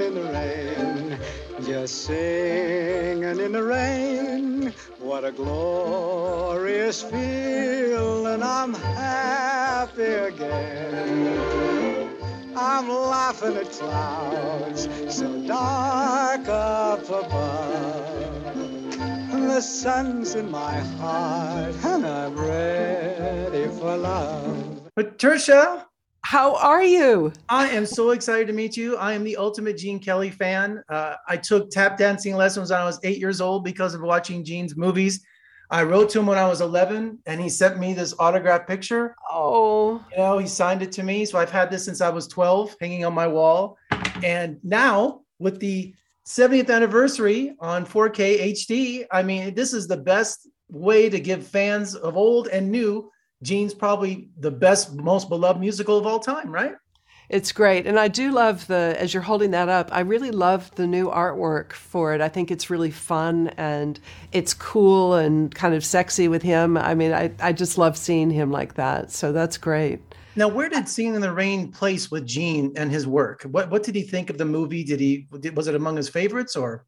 singing in the rain. Just singing in the rain. What a glorious feeling. I'm happy again. I'm laughing at clouds so dark up above. The sun's in my heart, and I'm ready for love. Patricia, how are you? I am so excited to meet you. I am the ultimate Gene Kelly fan. Uh, I took tap dancing lessons when I was eight years old because of watching Gene's movies. I wrote to him when I was 11 and he sent me this autograph picture. Oh, you know, he signed it to me. So I've had this since I was 12 hanging on my wall. And now with the 70th anniversary on 4K HD, I mean, this is the best way to give fans of old and new Gene's probably the best, most beloved musical of all time, right? It's great. And I do love the, as you're holding that up, I really love the new artwork for it. I think it's really fun and it's cool and kind of sexy with him. I mean, I, I just love seeing him like that. So that's great. Now, where did Singing in the Rain place with Gene and his work? What what did he think of the movie? Did he was it among his favorites or?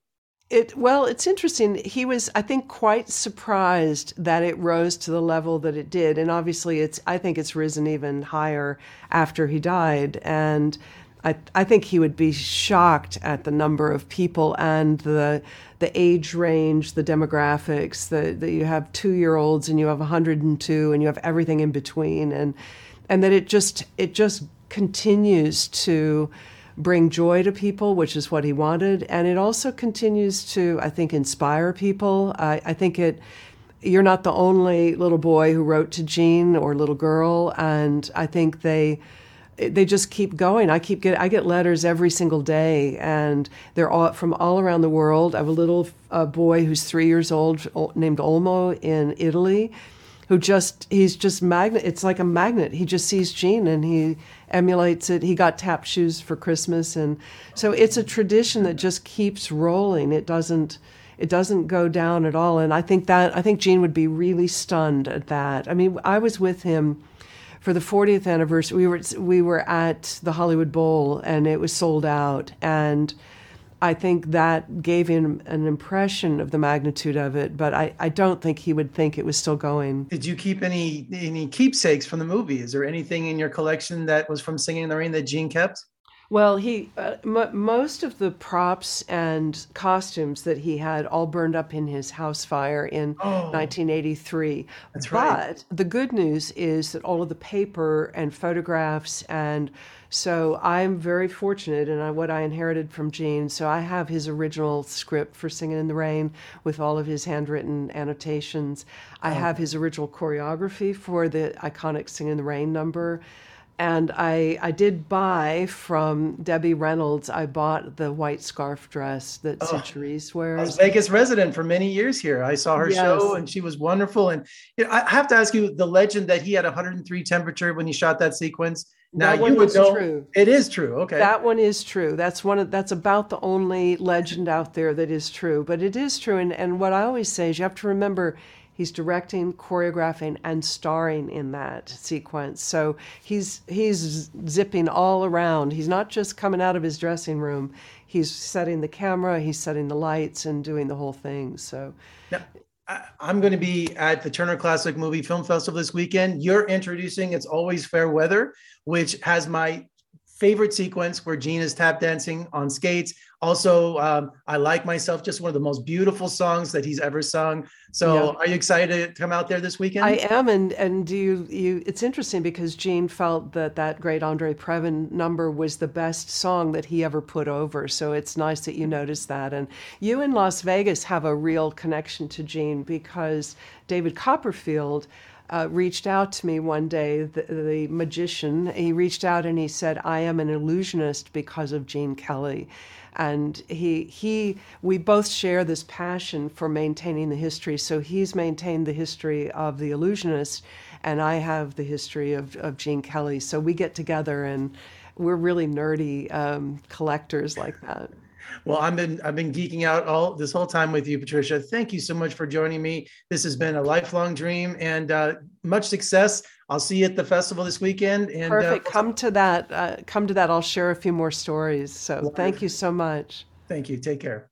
It well, it's interesting. He was, I think, quite surprised that it rose to the level that it did, and obviously, it's. I think it's risen even higher after he died, and I, I think he would be shocked at the number of people and the the age range, the demographics. That the, you have two year olds and you have 102, and you have everything in between, and and that it just it just continues to bring joy to people, which is what he wanted. And it also continues to, I think, inspire people. I, I think it, you're not the only little boy who wrote to Gene or little girl. And I think they, they just keep going. I keep get I get letters every single day, and they're all from all around the world. I have a little uh, boy who's three years old named Olmo in Italy, who just he's just magnet. It's like a magnet. He just sees Gene and he emulates it. He got tap shoes for Christmas, and so it's a tradition that just keeps rolling. It doesn't it doesn't go down at all. And I think that I think Gene would be really stunned at that. I mean, I was with him for the 40th anniversary. We were we were at the Hollywood Bowl, and it was sold out, and I think that gave him an impression of the magnitude of it, but I, I don't think he would think it was still going. Did you keep any any keepsakes from the movie? Is there anything in your collection that was from Singing in the Rain that Gene kept? Well, he uh, m- most of the props and costumes that he had all burned up in his house fire in oh, 1983. That's right. But the good news is that all of the paper and photographs and so I'm very fortunate in what I inherited from Gene. So I have his original script for Singing in the Rain with all of his handwritten annotations. I oh. have his original choreography for the iconic Singing in the Rain number. And I, I did buy from Debbie Reynolds, I bought the white scarf dress that oh, Charisse wears. I was Vegas resident for many years here. I saw her yes. show and she was wonderful. And you know, I have to ask you the legend that he had 103 temperature when he shot that sequence now that you would know true. it is true. Okay. That one is true. That's one of that's about the only legend out there that is true. But it is true. And and what I always say is you have to remember he's directing, choreographing, and starring in that sequence. So he's he's zipping all around. He's not just coming out of his dressing room. He's setting the camera, he's setting the lights and doing the whole thing. So now, I'm going to be at the Turner Classic Movie Film Festival this weekend. You're introducing It's Always Fair Weather, which has my favorite sequence where Gene is tap dancing on skates. Also, um, I like myself, just one of the most beautiful songs that he's ever sung. So, yeah. are you excited to come out there this weekend? I am, and and you you. It's interesting because Gene felt that that great Andre Previn number was the best song that he ever put over. So it's nice that you noticed that. And you in Las Vegas have a real connection to Gene because David Copperfield uh, reached out to me one day, the, the, magician. He reached out and he said, I am an illusionist because of Gene Kelly. And he, he, we both share this passion for maintaining the history. So he's maintained the history of the illusionist, and I have the history of, of Gene Kelly. So we get together and we're really nerdy um, collectors like that. Well, I've been I've been geeking out all this whole time with you, Patricia. Thank you so much for joining me. This has been a lifelong dream, and uh, much success. I'll see you at the festival this weekend. And uh, perfect. Uh, come to that. Uh, come to that. I'll share a few more stories. So thank you so much. Thank you. Take care.